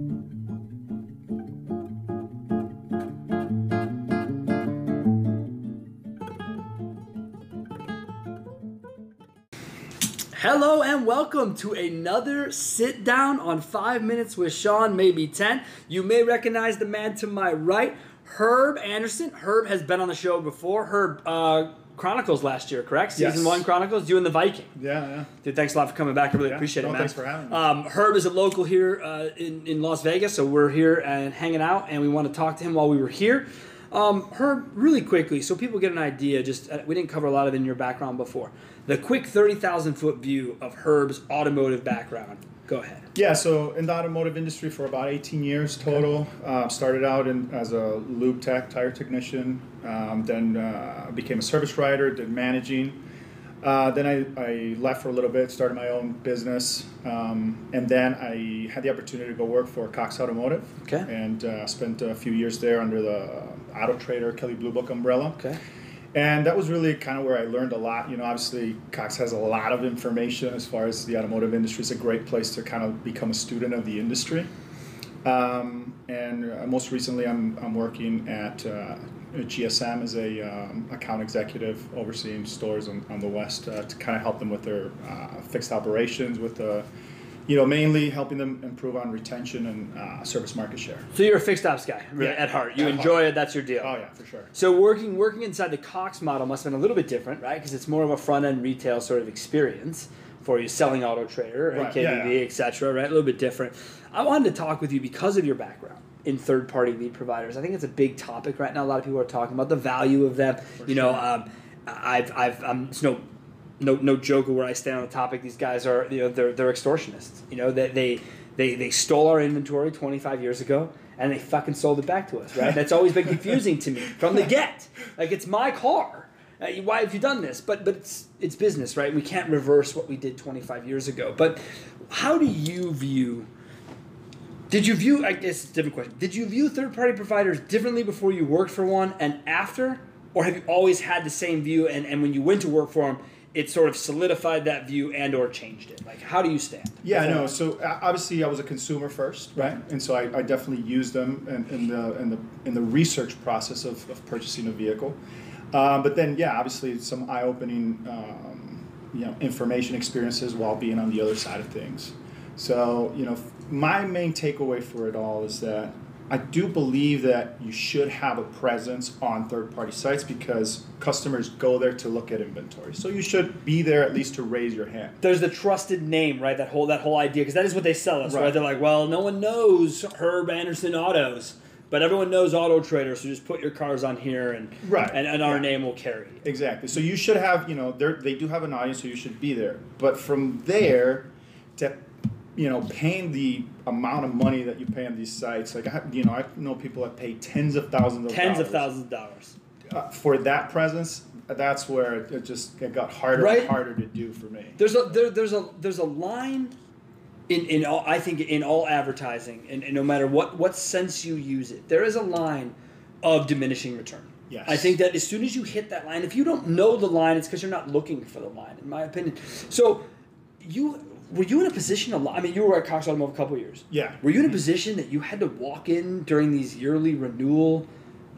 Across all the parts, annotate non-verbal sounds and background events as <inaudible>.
Hello and welcome to another sit down on five minutes with Sean, maybe 10. You may recognize the man to my right, Herb Anderson. Herb has been on the show before. Herb, uh, Chronicles last year, correct? Season Yes. one Chronicles, you and the Viking. Yeah, yeah. Dude, thanks a lot for coming back. I really Yeah. appreciate it, No, man. thanks for having me. Um, Herb is a local here uh, in, in Las Vegas, so we're here and hanging out, and we want to talk to him while we were here. Um, Herb, really quickly, so people get an idea, just uh, we didn't cover a lot of it in your background before. The quick 30,000 foot view of Herb's automotive background. Go ahead. Yeah, so in the automotive industry for about 18 years total. Uh, started out in, as a lube tech, tire technician, um, then uh, became a service writer, did managing. Uh, then I, I left for a little bit, started my own business, um, and then I had the opportunity to go work for Cox Automotive. Okay. And uh, spent a few years there under the Auto Trader Kelley Blue Book umbrella. Okay. And that was really kind of where I learned a lot. You know, obviously Cox has a lot of information as far as the automotive industry. It's a great place to kind of become a student of the industry. Um, and uh, most recently, I'm, I'm working at uh, GSM as a um, account executive overseeing stores on, on the west uh, to kind of help them with their uh, fixed operations, with the, you know, mainly helping them improve on retention and uh, service market share. So you're a fixed ops guy really, Yeah. at heart. You At enjoy heart. it, that's your deal. Oh yeah, for sure. So working working inside the Cox model must have been a little bit different, right? Because it's more of a front end retail sort of experience for you selling Auto Trader and Right, KBB, yeah, yeah. etc. Right, a little bit different. I wanted to talk with you because of your background in third party lead providers. I think it's a big topic right now. A lot of people are talking about the value of them. you know, um, I've I've um, it's no. No, no joke where I stand on the topic. These guys are, you know, they're, they're extortionists. You know, they, they, they, they stole our inventory 25 years ago and they fucking sold it back to us, right? That's always been confusing to me from the get. Like it's my car. Uh, why have you done this? But but it's it's business, right? We can't reverse what we did 25 years ago. But how do you view? Did you view? I guess it's a different question. Did you view third-party providers differently before you worked for one and after, or have you always had the same view? And, and when you went to work for them, it sort of solidified that view and or changed it. Like how do you stand? Yeah, I know. So obviously, I was a consumer first, right? And so I, I definitely used them in, in the in the in the research process of, of purchasing a vehicle. Um, but then, yeah, obviously, some eye-opening, um, you know, information experiences while being on the other side of things. So, you know, my main takeaway for it all is that I do believe that you should have a presence on third-party sites because customers go there to look at inventory. So you should be there at least to raise your hand. there's the trusted name, right? That whole that whole idea, because that is what they sell us, right. Right. They're like, well, no one knows Herb Anderson Autos, but everyone knows Auto Trader, so just put your cars on here, and Right. and, and our Yeah. name will carry. it. Exactly. So you should have, you know, they they do have an audience, so you should be there. But from there, to, you know, paying the amount of money that you pay on these sites, like I, you know, I know people that pay tens of thousands of Tens of thousands of dollars. uh, for that presence. That's where it, it just it got harder Right. and harder to do for me. There's a there, there's a there's a line in in all I think in all advertising, and, and no matter what what sense you use it, there is a line of diminishing return. Yes. I think that as soon as you hit that line, if you don't know the line, it's because you're not looking for the line, in my opinion. So, you were you in a position a lot? I mean, you were at Cox Automotive a couple years. Yeah. Were you in a position that you had to walk in during these yearly renewal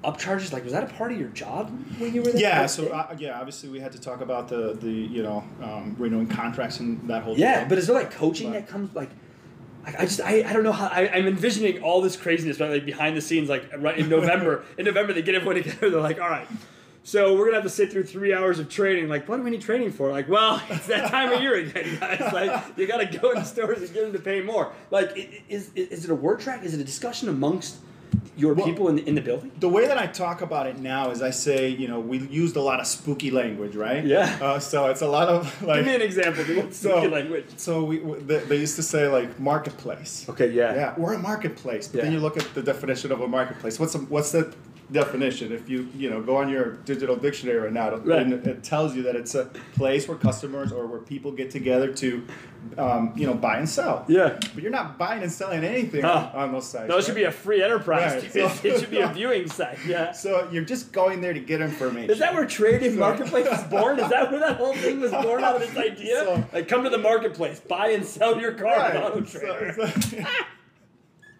upcharges? Like, was that a part of your job when you were there? Yeah. So uh, yeah, obviously we had to talk about the the you know um, renewing contracts and that whole. Yeah, deal. but is there like coaching But- that comes like? like, I just I, I don't know how I, I'm envisioning all this craziness, right? Like behind the scenes, like right in November. <laughs> in November, they get everyone together. They're like, all right. So we're gonna have to sit through three hours of training. Like, what do we need training for? Like, well, <laughs> it's that time of year again, guys. <laughs> Like, you gotta go in the stores and get them to pay more. Like, is is it a word track? Is it a discussion amongst your Well- people in the, in the building? The way that I talk about it now is I say, you know, we used a lot of spooky language, right? Yeah. Uh, so it's a lot of like. Give me an example. dude. What's so, the language? So we, they, they used to say like marketplace. Okay, yeah. Yeah, we're a marketplace. But then you look at the definition of a marketplace. What's a, what's the definition? If you you know go on your digital dictionary right now, Right. and it tells you that it's a place where customers or where people get together to, um, you know, buy and sell. Yeah. But you're not buying and selling anything Huh. on, those sites. No, it should be a free enterprise. Right, <laughs> so- it should be a viewing <laughs> site. Yeah. So you're just going there to get information. Is that where Trader Marketplace was born? Is that where that whole thing was born out of this <laughs> idea? So- like, come to the marketplace, buy and sell your car Right. Auto Trader. so-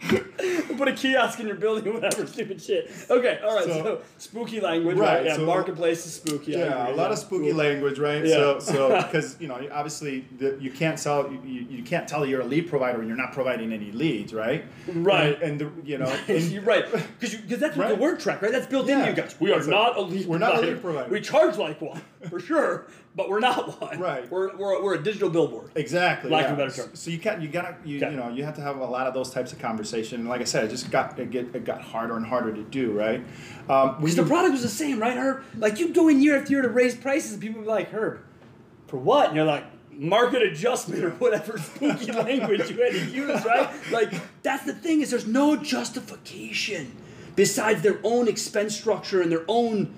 <laughs> put a kiosk in your building, <laughs> whatever, stupid shit. Okay, all right. So, So- spooky language, right? Right, Yeah, so- marketplace is spooky. Yeah, agree, a lot yeah. of spooky Cool. language, right? Yeah. So, so <laughs> because you know, obviously, the, you can't tell you, you can't tell you're a lead provider and you're not providing any leads, right? Right. And, and the, you know, and- You're right, because because that's Right. the word track, right? That's built Yeah. into you guys. We are It's not a lead. we're not a provider. lead provider. We charge like one for sure, but we're not one. Right. We're we're, we're a digital billboard. Exactly. Lack of yeah. a better term. So you can't. You gotta. You, Okay. you know. You have to have a lot of those types of conversation. And like I said, it just got it, get, it got harder and harder to do. Right. Um, Because the product was the same, right, Herb? Like you go in year after year to raise prices, and people be like, Herb, for what? And you're like, market adjustment or whatever <laughs> spooky language you had to use, right? Like that's the thing is there's no justification besides their own expense structure and their own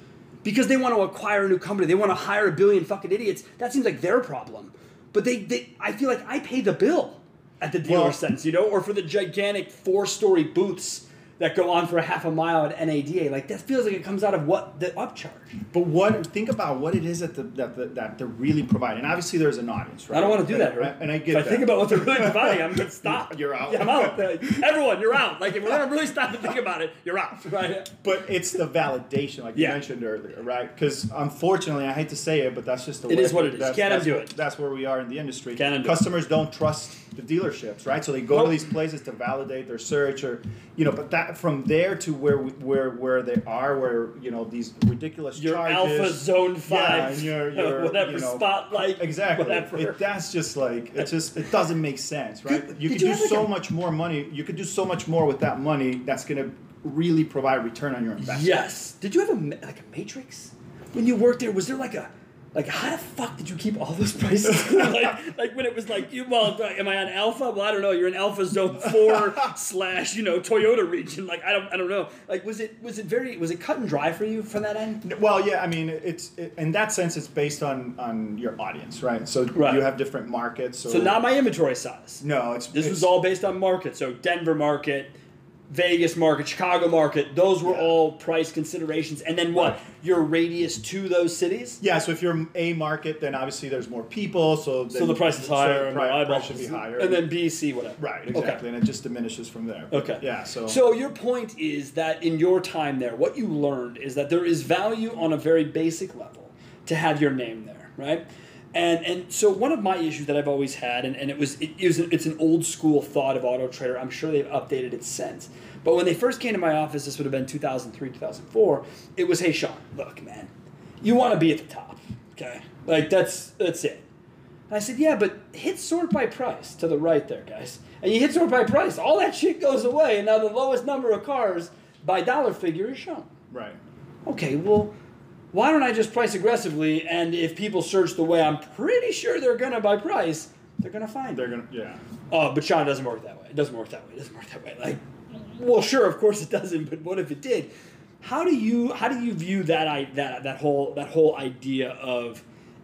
because they want to acquire a new company, they want to hire a billion fucking idiots. That seems like their problem. But they, they I feel like I pay the bill at the dealer Well- sense, you know, or for the gigantic four-story booths that go on for a half a mile at NADA. Like that feels like it comes out of what the upcharge. But what? Think about what it is that the, that the, that they're really providing. And obviously, there's an audience, right? I don't want to do that, right? and I get if I think about what they're really <laughs> providing, I'm gonna stop. <laughs> You're out. Yeah, I'm out. Everyone, you're out. Like if we're gonna really stop and think about it, you're out. <laughs> Right? But it's the validation, like Yeah. you mentioned earlier, right? Because unfortunately, I hate to say it, but that's just the It way is what it is. That's, Can't that's what- it. That's where we are in the industry. Can't it. Customers don't trust the dealerships, right? So they go Nope. to these places to validate their search, or you know. But that from there to where we, where where they are, where you know these ridiculous Your charges, Alpha Zone Yeah, Five, and your, <laughs> your, whatever you know, spotlight, Exactly. whatever. It, that's just like it just it doesn't make sense, right? Did- You did could you do have, like, so a- much more money. You could do so much more with that money. That's gonna really provide return on your investment. Yes. Did you have a like a matrix when you worked there? Was there like a like how the fuck did you keep all those prices? <laughs> like like when it was like you well uh, am I on Alpha? Well I don't know. You're in Alpha Zone Four <laughs> slash you know Toyota region. Like I don't I don't know. Like was it was it very was it cut and dry for you from that end? Well, yeah, I mean, it's it, in that sense, it's based on on your audience, right? So Right. you have different markets. So, So not my inventory size. no, it's This it's, was all based on market. So Denver market, Vegas market, Chicago market. Those were Yeah. all price considerations. And then what? Your radius to those cities. Yeah, so if you're a market, then obviously there's more people, so So the price is higher, and the my price should be higher, And then B, C, whatever. right, Okay. exactly, and it just diminishes from there. Okay. Yeah. So. So your point is that in your time there, what you learned is that there is value on a very basic level to have your name there, right? And and so one of my issues that I've always had, and, and it was it is it's an old school thought of Auto Trader. I'm sure they've updated it since. But when they first came to my office, this would have been 2003, 2004. It was, hey Sean, look, man, you want to be at the top, okay? Like that's that's it. And I said, yeah, but hit sort by price to the right there, guys. And you hit sort by price, all that shit goes away, and now the lowest number of cars by dollar figure is shown. right. Okay, well, why don't I just price aggressively? And if people search the way I'm pretty sure they're gonna by price, they're gonna find They're gonna. Yeah. Oh, but Sean, doesn't work that way. It doesn't work that way. It doesn't work that way. Like, well, sure, of course it doesn't. But what if it did? How do you how do you view that I that that whole that whole idea of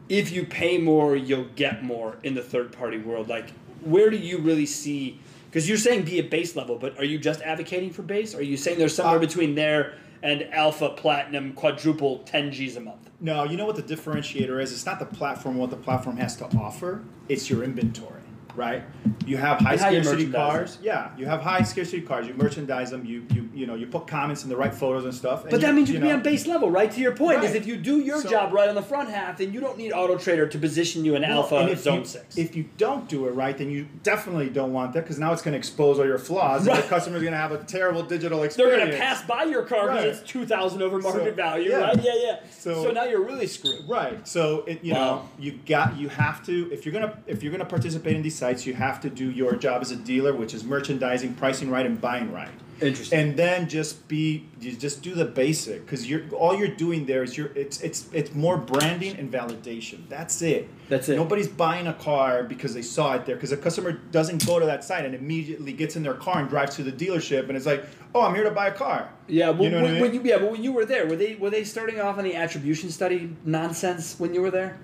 if you pay more, you'll get more in the third party world? Like, where do you really see? Because you're saying be at base level, but are you just advocating for base? Are you saying there's somewhere Uh, between there and alpha, platinum, quadruple, 10 G's a month? No, you know what the differentiator is? It's not the platform, what the platform has to offer, it's your inventory, right? You have high scarcity cars. Yeah, you have high scarcity cars. You merchandise them, you, you, you know, you put comments in the right photos and stuff. and But that means you, can be on base level, right? To your point, is if you do your So- job right on the front half, then you don't need Auto Trader to position you in Well, alpha and if zone you, six. If you don't do it right, then you definitely don't want that because now it's going to expose all your flaws, Right. and the customer's going to have a terrible digital experience. They're going to pass by your car because Right. it's two thousand over market So, value, yeah. right? Yeah, yeah. So, So- now you're really screwed. Right. So it, you Wow. know you got you have to if you're gonna if you're gonna participate in these sites, you have to do your job as a dealer, which is merchandising, pricing right, and buying right. Interesting. And then just be you just do the basic because you're all you're doing there is you're it's it's it's more branding and validation. That's it. That's it. Nobody's buying a car because they saw it there because a customer doesn't go to that site and immediately gets in their car and drives to the dealership and it's like, oh, I'm here to buy a car. Yeah, well, You know when, I mean? when you yeah, but when you were there, were they were they starting off on the attribution study nonsense when you were there?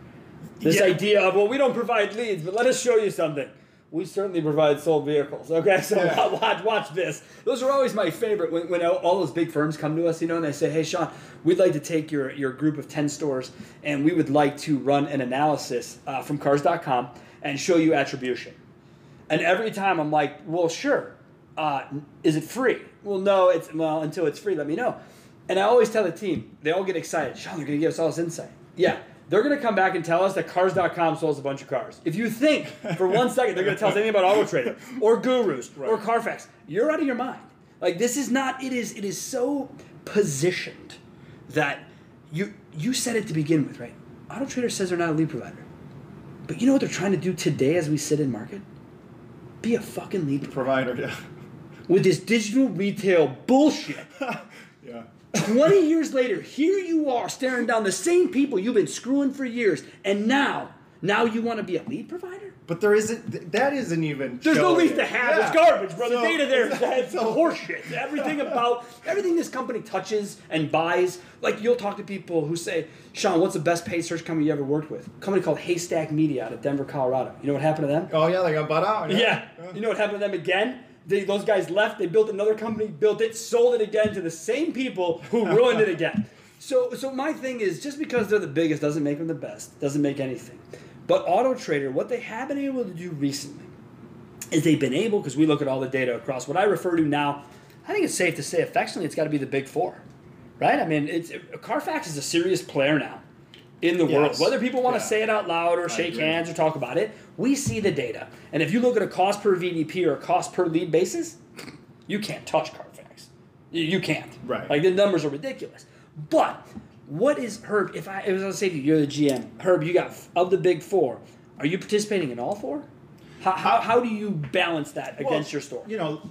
This Yeah. idea of well, we don't provide leads, but let us show you something. We certainly provide sold vehicles. Okay, <laughs> so Yeah. <laughs> watch watch this. Those are always my favorite when, when all- those big firms come to us, you know, and they say, "Hey, Sean, we'd like to take your your group of ten stores, and we would like to run an analysis uh, from Cars.com and show you attribution." And every time I'm like, "Well, sure." uh, is it free? Well, no, it's well until it's free. Let me know. And I always tell the team, they all get excited. Sean, they're going to give us all this insight. Yeah, they're going to come back and tell us that Cars.com sells a bunch of cars. If you think for one <laughs> second they're going to tell us anything about Auto Trader or Gurus or Carfax, you're out of your mind. Like this is not. It is. It is so positioned that you you said it to begin with, right? Auto Trader says they're not a lead provider, but you know what they're trying to do today as we sit in market? Be a fucking lead provider Provider, yeah. with this digital retail bullshit. <laughs> Yeah. 20 years later, here you are staring down the same people you've been screwing for years, and now, now you want to be a lead provider? But there isn't. th- That isn't even. There's no showing lead to have. It's garbage, bro. The data there is that's so- horseshit. Everything <laughs> about everything this company touches and buys. Like you'll talk to people who say, "Sean, what's the best paid search company you ever worked with?" A company called Haystack Media out of Denver, Colorado. You know what happened to them? Oh yeah, they got bought out. Yeah. You know what happened to them again? They, those guys left. They built another company, built it, sold it again to the same people who <laughs> ruined it again. So, so my thing is, just because they're the biggest doesn't make them the best. Doesn't make anything. But Auto Trader, what they have been able to do recently is they've been able, because we look at all the data across what I refer to now. I think it's safe to say, affectionately, it's got to be the big four, right? I mean, it's Carfax is a serious player now in the world. Whether people want to say it out loud or shake agree. hands or talk about it, we see the data. And if you look at a cost per VDP or a cost per lead basis, you can't touch Carfax. You, can't. Right. Like the numbers are ridiculous. But what is Herb? If I, if I was to say to you, you're the GM, Herb, you got of the big four. Are you participating in all four? How, how, how do you balance that Well, against your store? You know,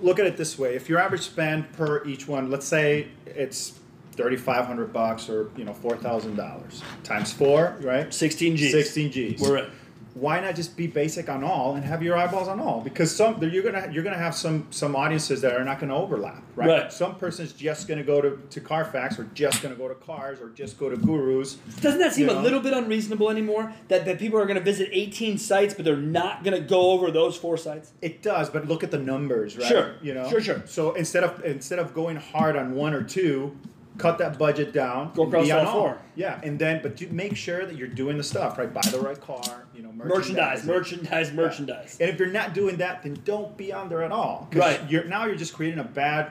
look at it this way: if your average spend per each one, let's say it's thirty five hundred bucks or you know four thousand dollars times four, right? 16 Gs. Sixteen G's. We're in. Why not just be basic on all and have your eyeballs on all? Because some you're gonna you're gonna have some some audiences that are not gonna overlap, right? Right. Some person's just gonna go to, to Carfax or just gonna go to Cars or just go to Gurus. Doesn't that seem You a little bit unreasonable anymore? That, that people are going to visit 18 sites, but they're not going to go over those four sites? It does, but look at the numbers, right? Sure. You know. Sure, sure. So instead of instead of going hard on one or two, cut that budget down. Go across all four. Yeah, and then but you make sure that you're doing the stuff right. Buy the right car. You know, Merchandise, merchandising. merchandise, Yeah. merchandise. And if you're not doing that, then don't be on there at all. Right. You're now you're just creating a bad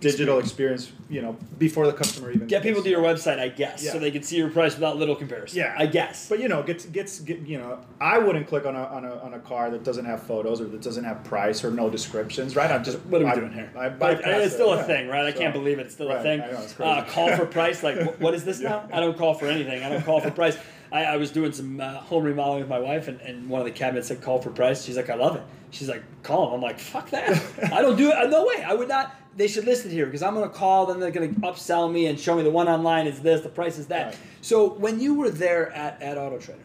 digital experience. You know, before the customer even Get people to your website, I guess, Yeah. so they can see your price without little comparison. Yeah. I guess. But you know, gets gets get, you know, I wouldn't click on a, on a on a car that doesn't have photos or that doesn't have price or no descriptions, right? I'm just what are we I- doing here? I bypass it's it, still a yeah. thing, right? I So- can't believe it. It's still a thing. I know, it's uh, call for price. Like, wh- what is this <laughs> now? I don't call for anything. I don't call for price. I, I was doing some uh, home remodeling with my wife, and, and one of the cabinets said call for price. She's like, I love it. She's like, call him. I'm like, fuck that. <laughs> I don't do it. No way. I would not. They should list it here because I'm going to call. Then they're going to upsell me and show me the one online is this, the price is that. Right. So when you were there at, at Auto Trader,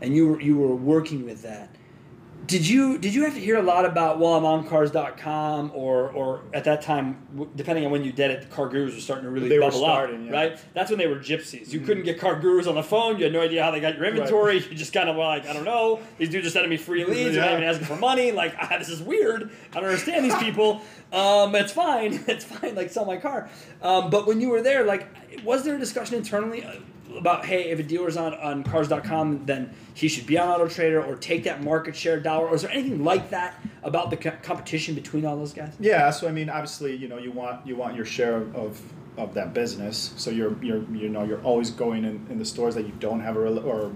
and you were you were working with that, did you did you have to hear a lot about well I'm on cars.com or or at that time depending on when you did it car gurus were starting to really They were bubble starting, up yeah. right? That's when they were gypsies. You couldn't get car gurus on the phone. You had no idea how they got your inventory. You just kind of were like I don't know. These dudes are sending me free leads. They're not even asking for money. Like ah, this is weird. I don't understand these people. <laughs> Um, it's fine. <laughs> It's fine like sell my car. Um, but when you were there like was there a discussion internally uh, about hey if a dealer's on, on cars.com then he should be on auto trader or take that market share dollar or is there anything like that about the co- competition between all those guys Yeah, so I mean, obviously, you know, you want you want your share of, of, that business. So you're you're you know you're always going in, in the stores that you don't have a rela- or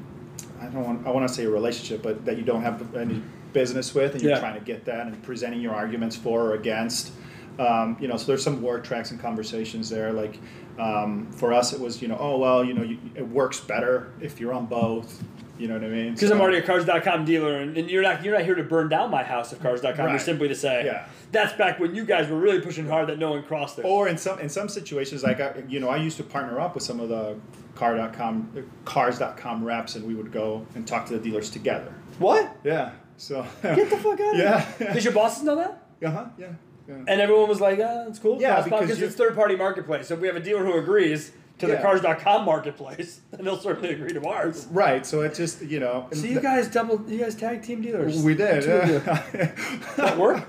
I don't want I want to say a relationship, but that you don't have any business with, and you're Yeah. trying to get that and presenting your arguments for or against. Um, you know, so there's some word tracks and conversations there. Like um, for us, it was you know, oh well, you know, you, it works better if you're on both. You know what I mean? because I'm already a cars.com dealer and, and you're not you're not here to burn down my house of cars.com you're simply to say Yeah. that's back when you guys were really pushing hard that no one crossed there Or in some in some situations, like I, you know, I used to partner up with some of the car.com cars.com reps, and we would go and talk to the dealers together. what Yeah. So get the fuck out of <laughs> Yeah. here does your bosses know that Uh huh. Yeah. Yeah. And everyone was like, "Ah, it's cool." Yeah, because because it's third party marketplace. So if we have a dealer who agrees to the Yeah. Cars.com marketplace, <laughs> then they'll certainly agree to ours. Right. So it just you know. So you guys double, you guys tag team dealers. We did. Two of you. Yeah. <laughs> That work?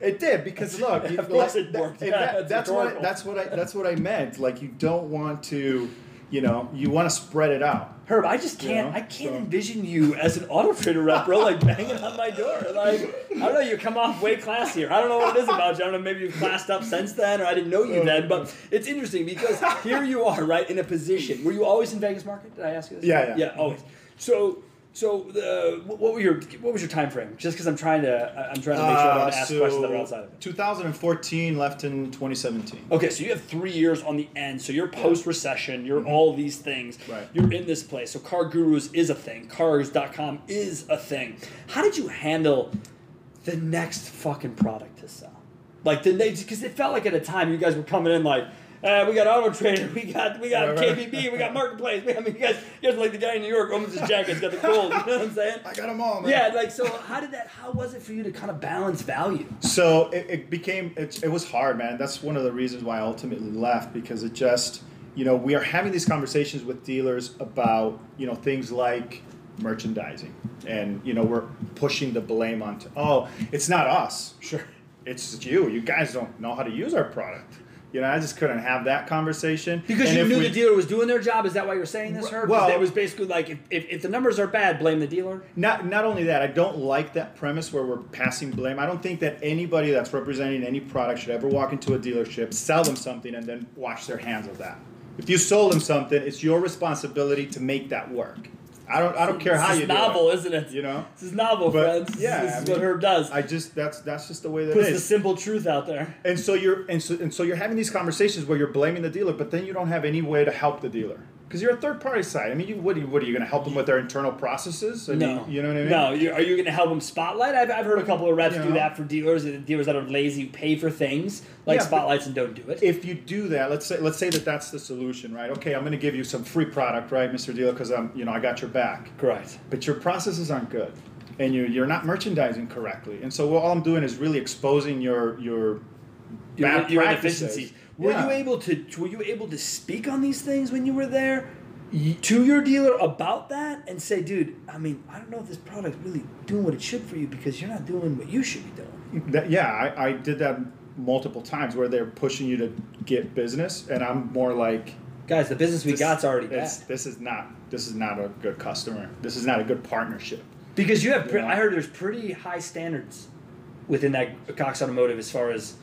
It did because look, <laughs> you- Of course like, it worked. and Yeah, that- that's that's what rhetorical. that's what I that's what I meant. Like you don't want to, you know, you want to spread it out. Herb, I just can't. know, I can't so- envision you as an auto trader rep, bro. Like banging on my door. Like I don't know. You come off way classier. I don't know what it is about you. I don't know. Maybe you've classed up since then, or I didn't know you oh, then. But it's interesting because here you are, right, in a position. Were you always in Vegas market? Did I ask you this? Yeah, yeah. Yeah, always. So. So the what were your what was your time frame? Just because I'm trying to I'm trying to make sure I Uh, don't ask so questions that are outside of it. 2014 left in 2017. Okay, so you have three years on the end. So you're post recession. You're all these things. Mm-hmm. Right. You're in this place. So Car Gurus is a thing. Cars.com is a thing. How did you handle the next fucking product to sell? Like the because it felt like at a time you guys were coming in like. Uh, we got Auto Trader, we got we got Right, right. KBB, we got Marketplace. I mean, you guys, you guys are like the guy in New York opens his jacket, he's got the gold. You know what I'm saying? I got them all, man. Yeah, like so. How did that? How was it for you to kind of balance value? So it, it became it, it was hard, man. That's one of the reasons why I ultimately left because it just you know we are having these conversations with dealers about you know things like merchandising and you know we're pushing the blame onto oh it's not us Sure. it's you you guys don't know how to use our product you know I just couldn't have that conversation Because And you knew we- the dealer was doing their job. Is that why you're saying this, Herb? Well- it was basically like if, if, if the numbers are bad, blame the dealer. Not not only that, I don't like that premise where we're passing blame. I don't think that anybody that's representing any product should ever walk into a dealership, sell them something, and then wash their hands of that. If you sold them something, it's your responsibility to make that work. I don't I don't care how this you is do novel, it. isn't it? You know, This is novel, But, friends. Yeah, this is I what Herb does. I just that's that's just the way that Puts the simple truth out there. And so you're and so, and so you're having these conversations where you're blaming the dealer, but then you don't have any way to help the dealer because you're a third party side. I mean, you, what, are you, what are you going to help them with their internal processes? I mean, No, you know what I mean? No, are you going to help them spotlight? I've, I've heard a couple of reps You do know. that for dealers. Uh, dealers that are lazy pay for things like Yeah, spotlights and don't do it. if you do that, let's say let's say that that's the solution, right? Okay, I'm going to give you some free product, right, Mr. Dealer, because I'm you know I got your back. Correct. But your processes aren't good, and you you're not merchandising correctly, and so all I'm doing is really exposing your your Your, bad your practices. inefficiencies. Were Yeah. you able to? Were you able to speak on these things when you were there? To your dealer about that and say, dude, I mean, I don't know if this product's really doing what it should for you because you're not doing what you should be doing. That, yeah, I, I did that multiple times where they're pushing you to get business, and I'm more like. Guys, the business we this- got's already bad. This is not this is not a good customer. This is not a good partnership. Because you have, pre- Yeah. I heard there's pretty high standards within that Cox Automotive as far as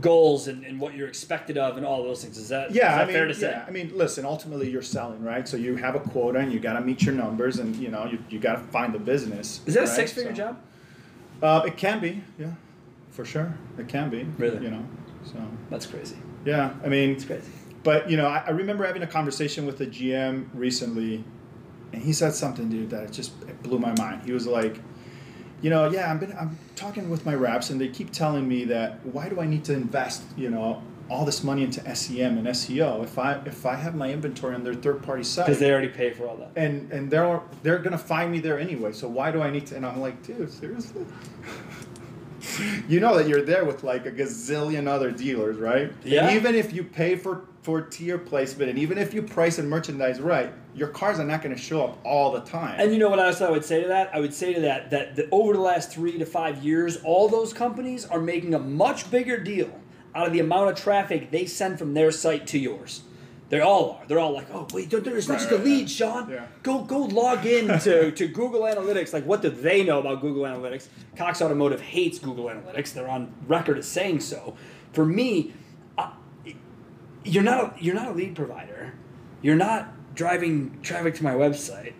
goals and, and what you're expected of and all those things. Is that, Yeah, is that I mean, fair to say? yeah, I mean, listen. Ultimately, you're selling, right? So you have a quota, and you got to meet your numbers, and you know you, you got to find the business. Is that a six figure So- job? Uh, it can be, yeah, for sure. It can be. Really? You know, so That's crazy. yeah. I mean, It's crazy. but you know, I, I remember having a conversation with a GM recently, and he said something, dude, that it just it blew my mind. He was like, you know, yeah, I've been I'm talking with my reps, and they keep telling me that why do I need to invest, you know, all this money into SEM and SEO if I if I have my inventory on their third party site? Because they already pay for all that. and and they're they're gonna find me there anyway. So why do I need to? And I'm like, dude, seriously. <laughs> you know that you're there with like a gazillion other dealers, right? Yeah. And even if you pay for for tier placement, and even if you price and merchandise right, your cars are not going to show up all the time. And you know what else I would say to that? I would say to that that the, over the last three to five years, all those companies are making a much bigger deal out of the amount of traffic they send from their site to yours. They all are. They're all like, oh wait, don't, it's not Right, just right, a lead, right. Sean. Yeah. Go go log in <laughs> to, to Google Analytics. Like, what do they know about Google Analytics? Cox Automotive hates Google Analytics. They're on record as saying so. For me, I, you're not a, you're not a lead provider. You're not driving traffic to my website.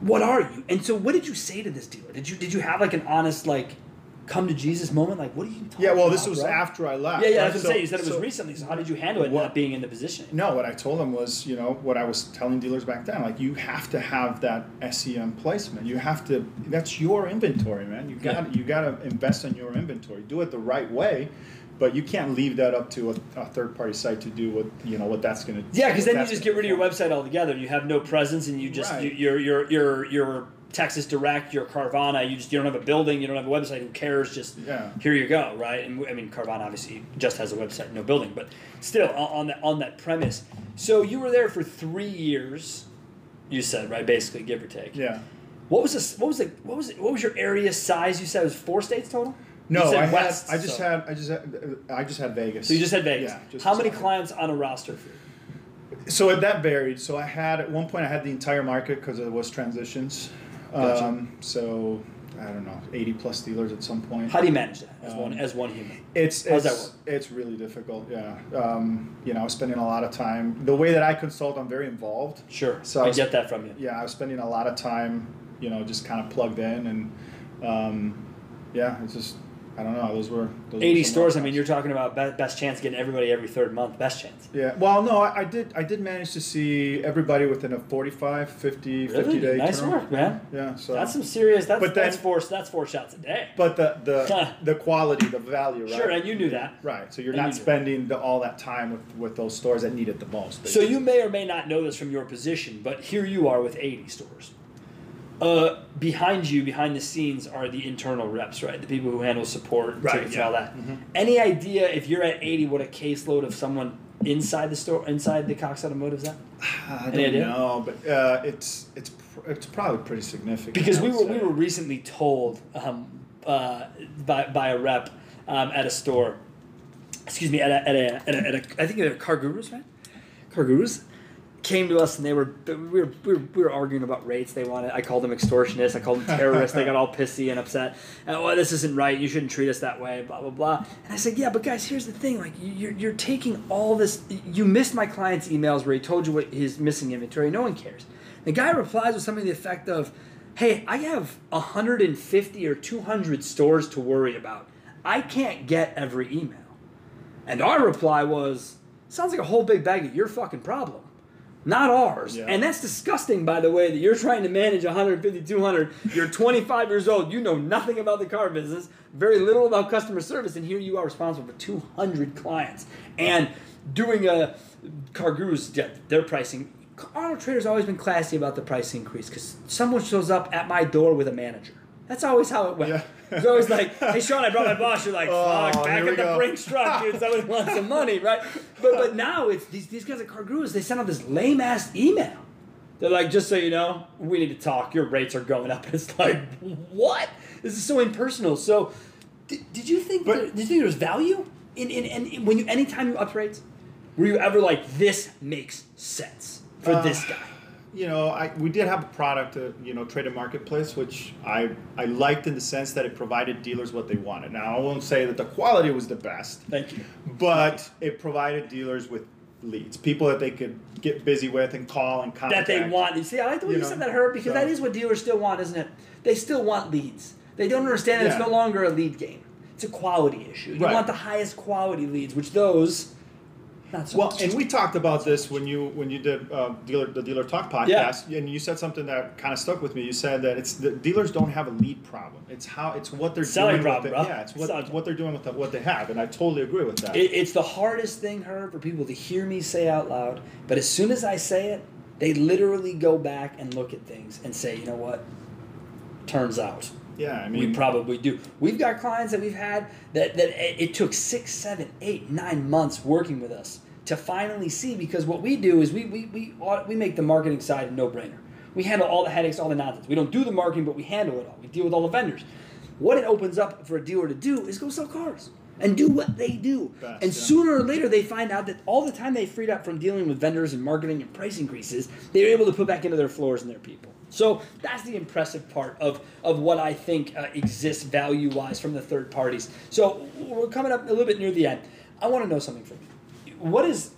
What are you? And so, what did you say to this dealer? Did you did you have like an honest like come to Jesus moment? Like, what are you talking yeah, well, about, this was bro? after I left. Yeah, yeah, right? that's what I'm saying. You said it was so- recently. So how did you handle it What- not being in the position? No, what I told them was, you know, what I was telling dealers back then, like you have to have that SEM placement. You have to. That's your inventory, man. You got to you got to invest in your inventory. Do it the right way, but you can't leave that up to a, a third party site to do what you know what that's going to. Yeah, because then you just get rid of your website altogether. You have no presence, and you just Right. you, you're you're you're you're Texas Direct, you're Carvana. You just you don't have a building, you don't have a website. Who cares? Just Yeah. here you go, right? And I mean, Carvana obviously just has a website, no building, but still on, that on that premise. So you were there for three years. You said right, basically, give or take. Yeah. What was this? What was it? What was it? What was your area size? You said it was four states total. No, I had. I just so- had. I just had. I just had Vegas. So you just had Vegas. Yeah. just How many clients on a roster for you? So that varied. So I had at one point I had the entire market because it was transitions. Gotcha. Um, so I don't know, eighty plus dealers at some point. How do you manage that as Um, one as one human? It's How's it's, that it's really difficult. Yeah. Um, you know, I was spending a lot of time. The way that I consult, I'm very involved. Sure. So I I was- get that from you. Yeah, I was spending a lot of time. You know, just kind of plugged in and. Um, yeah, it's just I don't know. Those were those were 80 some stores. I mean, you're talking about be- best chance getting everybody every third month. Best chance. Yeah. Well, no, I, I did. I did manage to see everybody within a 45, 50, 50 Really? day. Nice turnaround. work, man. Yeah. So That's some serious. That's But that's four. That's four shots a day. But the the the quality, the value, right? Sure, and you knew that. Right. So you're And not do. spending the, all that time with, with those stores that need it the most. So you may or may not know this from your position, but here you are with 80 stores. Uh, behind you, behind the scenes, are the internal reps, right? The people who handle support, Right, tickets, and all yeah. Mm-hmm. that. Any idea if you're at 80, what a caseload of someone inside the store, inside the Cox Automotive is that? I Any don't idea? know, but uh, it's it's pr- it's probably pretty significant. Because we were we were recently told um, uh, by by a rep um, at a store. Excuse me, at a, at a, at a, at a I think at a Car Gurus, right? Car Gurus came to us and they were we were, we were we were arguing about rates. They wanted I called them extortionists. I called them <laughs> terrorists. they got all pissy and upset. And, well, this isn't right. You shouldn't treat us that way. Blah blah blah. And I said, yeah, but guys, here's the thing. Like you- you're you're taking all this. You missed my client's emails where he told you what his missing inventory. No one cares. The guy replies with something to the effect of, "Hey, I have 150 or 200 stores to worry about. I can't get every email." And our reply was, "Sounds like a whole big bag of your fucking problem." Not ours. Yeah. And that's disgusting, by the way, that you're trying to manage 150, 200. You're 25 years old. You know nothing about the car business, very little about customer service, and here you are responsible for 200 clients. And doing a car gurus, their pricing. Auto Trader's always been classy about the price increase because someone shows up at my door with a manager. That's always how it went. Yeah. It's always like, hey Sean, I brought my boss. You're like, <laughs> Oh, fuck, back at the. Brinks truck, dude. Someone wants some money, right? But but now it's these these guys at Car Gurus, they send out this lame ass email. They're like, just so you know, we need to talk. Your rates are going up. And <laughs> it's like, what? This is so impersonal. So, did, did you think But- there, did you think there was value in, in, in when you anytime you up rates? Were you ever like, this makes sense for Uh, this guy? You know, I, we did have a product, uh, you know, Trader Marketplace, which I I liked in the sense that it provided dealers what they wanted. Now I won't say that the quality was the best, Thank you. but it provided dealers with leads, people that they could get busy with and call and contact. that they want. You see, I like the way you, You know, said that, Herb, because so- that is what dealers still want, isn't it? They still want leads. They don't understand that it's no longer a lead game. It's a quality issue. You Right. want the highest quality leads, which those, not so Well, much. and we talked about this when you when you did uh, dealer the dealer talk podcast, and you said something that kind of stuck with me. You said that it's the dealers don't have a lead problem. It's how it's what they're Selling doing. problem, with the, bro. Yeah, it's what Selling what they're doing with the, what they have, and I totally agree with that. It, it's the hardest thing, Herb, for people to hear me say out loud. But as soon as I say it, they literally go back and look at things and say, you know what? Turns out. yeah, I mean, we probably do. We've got clients that we've had that, that it it took six, seven, eight, nine months working with us to finally see because what we do is we, we, we, we make the marketing side a no brainer. We handle all the headaches, all the nonsense. We don't do the marketing, but we handle it all. We deal with all the vendors. What it opens up for a dealer to do is go sell cars and do what they do. Best, and yeah. sooner or later, they find out that all the time they freed up from dealing with vendors and marketing and price increases, they're able to put back into their floors and their people. So that's the impressive part of, of what I think uh, exists value wise from the third parties. So we're coming up a little bit near the end. I want to know something from you. What is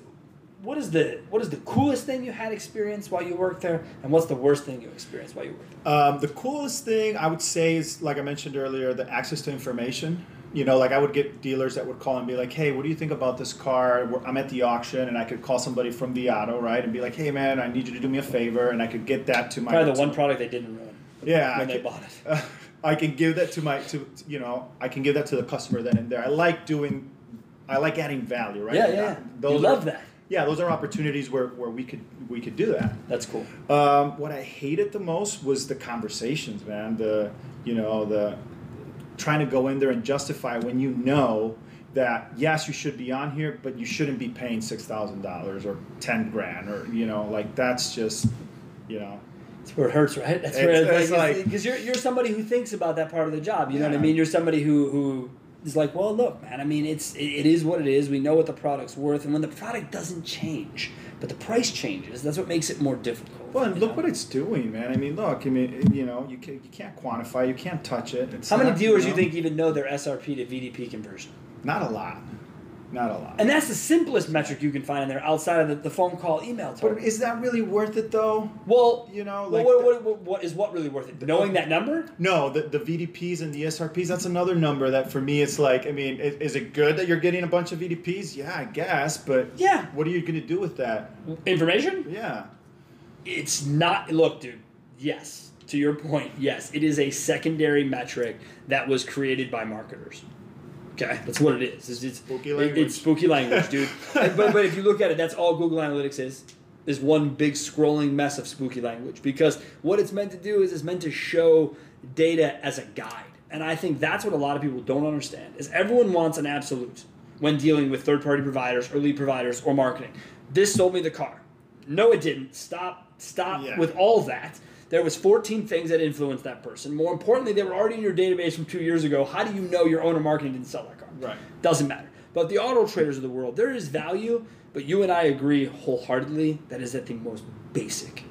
what is the what is the coolest thing you had experienced while you worked there, and what's the worst thing you experienced while you worked there? Um, the coolest thing I would say is, like I mentioned earlier, the access to information. You know, like I would get dealers that would call and be like, "Hey, what do you think about this car? I'm at the auction, and I could call somebody from the auto, right, and be like, "Hey, man, I need you to do me a favor," and I could get that to my Probably the one product they didn't ruin Yeah, when I they can, bought it. <laughs> I can give that to my to you know I can give that to the customer then and there. I like doing, I like adding value, right? Yeah, yeah, yeah. Those you are- love that. Yeah, those are opportunities where, where we could we could do that. That's cool. Um, what I hated the most was the conversations, man. The you know the trying to go in there and justify when you know that yes you should be on here, but you shouldn't be paying six thousand dollars or ten grand or you know like that's just you know That's where it hurts, right? That's It's- where it's like- because you're you're somebody who thinks about that part of the job. You know what I mean? You're somebody who who is like, well, look, man. I mean, it's it, it is what it is. We know what the product's worth, and when the product doesn't change, but the price changes, that's what makes it more difficult. Well, and look know? what it's doing, man. I mean, look. I mean, you know, you can, you can't quantify, you can't touch it. It's How many not, dealers do you you think even know their SRP to VDP conversion? Not a lot. Not a lot. And that's the simplest metric you can find in there outside of the, the phone call email but is that really worth it, though? Well, You know, well, like what, the- what, what, what is what really worth it? Knowing that number? No, the, the VDPs and the SRPs, that's another number that for me, it's like, I mean, is, is it good that you're getting a bunch of VDPs? Yeah, I guess, but Yeah. what are you going to do with that? Information? Yeah. It's not. Look, dude. Yes. To your point, yes, it is a secondary metric that was created by marketers. Okay, that's what it is. It's, it's Spooky it- language. it's spooky language, dude. <laughs> And- but but if you look at it, that's all Google Analytics is. Is one big scrolling mess of spooky language because what it's meant to do is it's meant to show data as a guide, and I think that's what a lot of people don't understand. Is everyone wants an absolute when dealing with third-party providers or lead providers or marketing. This sold me the car. No, it didn't. Stop. Stop Yeah. with all that. There was 14 things that influenced that person. More importantly, they were already in your database from two years ago. How do you know your owner marketing didn't sell that car? Right. Doesn't matter. But the auto traders of the world, there is value, but you and I agree wholeheartedly that is at the most basic,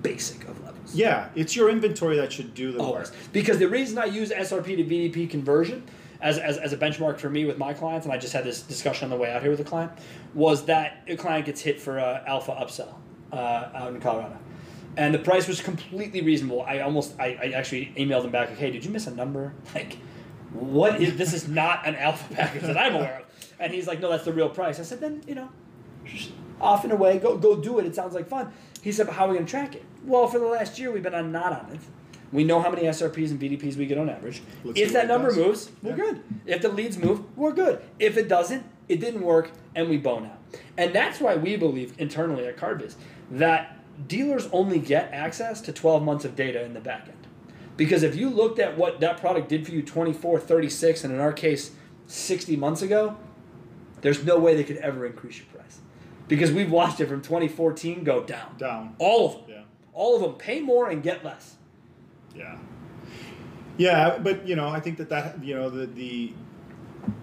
basic of levels. Yeah, it's your inventory that should do the Always. work. Because the reason I use SRP to VDP conversion as, as, as a benchmark for me with my clients, and I just had this discussion on the way out here with a client, was that a client gets hit for a alpha upsell uh, out in Colorado. And the price was completely reasonable. I almost, I, I actually emailed him back, like, hey, did you miss a number? <laughs> Like, what is, this is not an alpha package that I'm aware of. And he's like, no, that's the real price. I said, then, you know, off and away, go go do it. It sounds like fun. He said, but how are we going to track it? Well, for the last year, we've been on not on it. We know how many SRPs and VDPs we get on average. Let's if that number does. moves, we're Yeah. good. If the leads move, we're good. If it doesn't, it didn't work, and we bone out. And that's why we believe internally at Cardbiz that dealers only get access to 12 months of data in the back end. Because if you looked at what that product did for you 24, 36, and in our case, 60 months ago, there's no way they could ever increase your price. Because we've watched it from 2014 go down. Down. All of them. Yeah. All of them. Pay more and get less. Yeah. Yeah, but you know, I think that that you know the the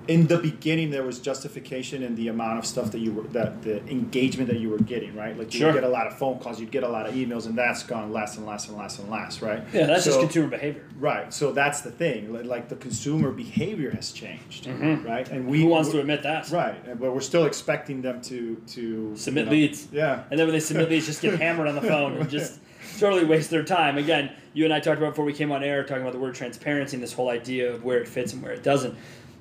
in the beginning there was justification in the amount of stuff that you were that the engagement that you were getting, right? Like you Sure. get a lot of phone calls, you'd get a lot of emails, and that's gone less and less and less and less, right? Yeah, that's just consumer behavior. Right. So that's the thing. Like the consumer behavior has changed, right? And we Mm-hmm. Who wants to admit that? Right, but we're still expecting them to to Submit you know- leads. Yeah. And then when they submit leads, just get <laughs> hammered on the phone and just totally waste their time. Again, you and I talked about before we came on air, talking about the word transparency and this whole idea of where it fits and where it doesn't.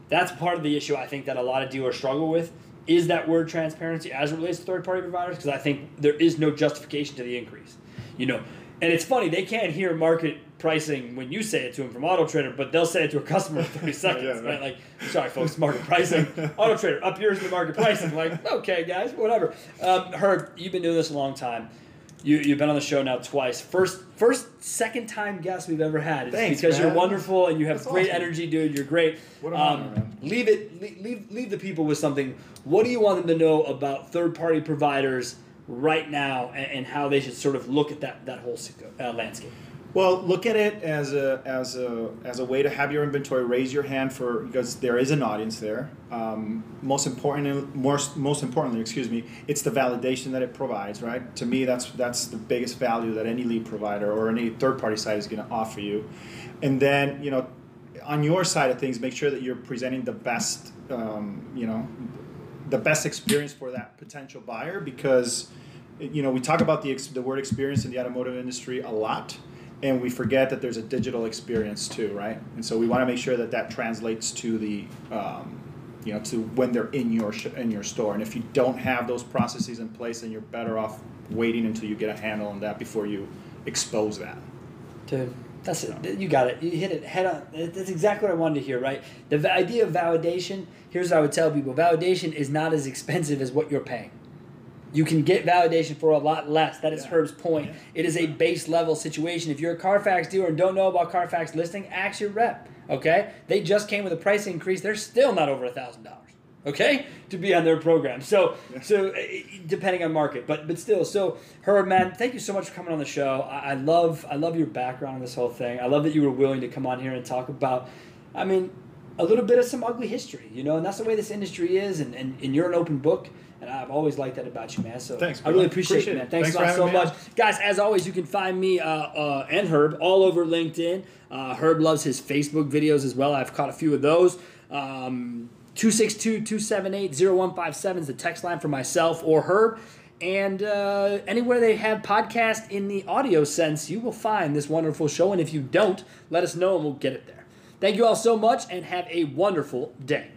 That's part of the issue I think that a lot of dealers struggle with is that word transparency as it relates to third party providers because I think there is no justification to the increase. You know, and it's funny they can't hear market pricing when you say it to them from Auto Trader, but they'll say it to a customer in thirty <laughs> seconds. Yeah, right? right. Like, sorry folks, market pricing. <laughs> Auto Trader up yours in the market pricing. Like, okay guys, whatever. Um, Herb, you've been doing this a long time. You, you've been on the show now twice. First, first, second time guest we've ever had. It's Thanks, because you're wonderful and you have That's great awesome. energy, dude. You're great. What an um, honor, man. Leave it. Leave, leave leave the people with something. What do you want them to know about third party providers right now, and, and how they should sort of look at that that whole uh, landscape? Well, look at it as a as a as a way to have your inventory. Raise your hand for because there is an audience there. Um, most important, most most importantly, excuse me, it's the validation that it provides. Right. To me, that's that's the biggest value that any lead provider or any third party site is going to offer you. And then you know, on your side of things, make sure that you're presenting the best. Um, you know, the best experience for that potential buyer because you know we talk about the, the word experience in the automotive industry a lot and we forget that there's a digital experience too right and so we want to make sure that that translates to the um, you know to when they're in your sh- in your store and if you don't have those processes in place then you're better off waiting until you get a handle on that before you expose that Dude, that's it. You got it. You hit it head on. That's exactly what I wanted to hear, right? The idea of validation, here's what I would tell people validation is not as expensive as what you're paying. You can get validation for a lot less. That is Yeah. Herb's point. Yeah. It is a base level situation. If you're a Carfax dealer and don't know about Carfax listing, ask your rep. Okay? They just came with a price increase. They're still not over a thousand dollars. Okay, to be on their program. So, so uh, depending on market, but but still. So, Herb, man, thank you so much for coming on the show. I, I love I love your background on this whole thing. I love that you were willing to come on here and talk about. I mean, a little bit of some ugly history, you know, and that's the way this industry is, and, and, and you're an open book. And I've always liked that about you, man. So Thanks, I really appreciate, Appreciate it, man. Thanks, Thanks a lot for so much. Guys, as always, you can find me uh, uh, and Herb all over LinkedIn. Uh, Herb loves his Facebook videos as well. I've caught a few of those. Um, 262-278-0157 is the text line for myself or Herb. And uh, anywhere they have podcast in the audio sense, you will find this wonderful show. And if you don't, let us know and we'll get it there. Thank you all so much and have a wonderful day.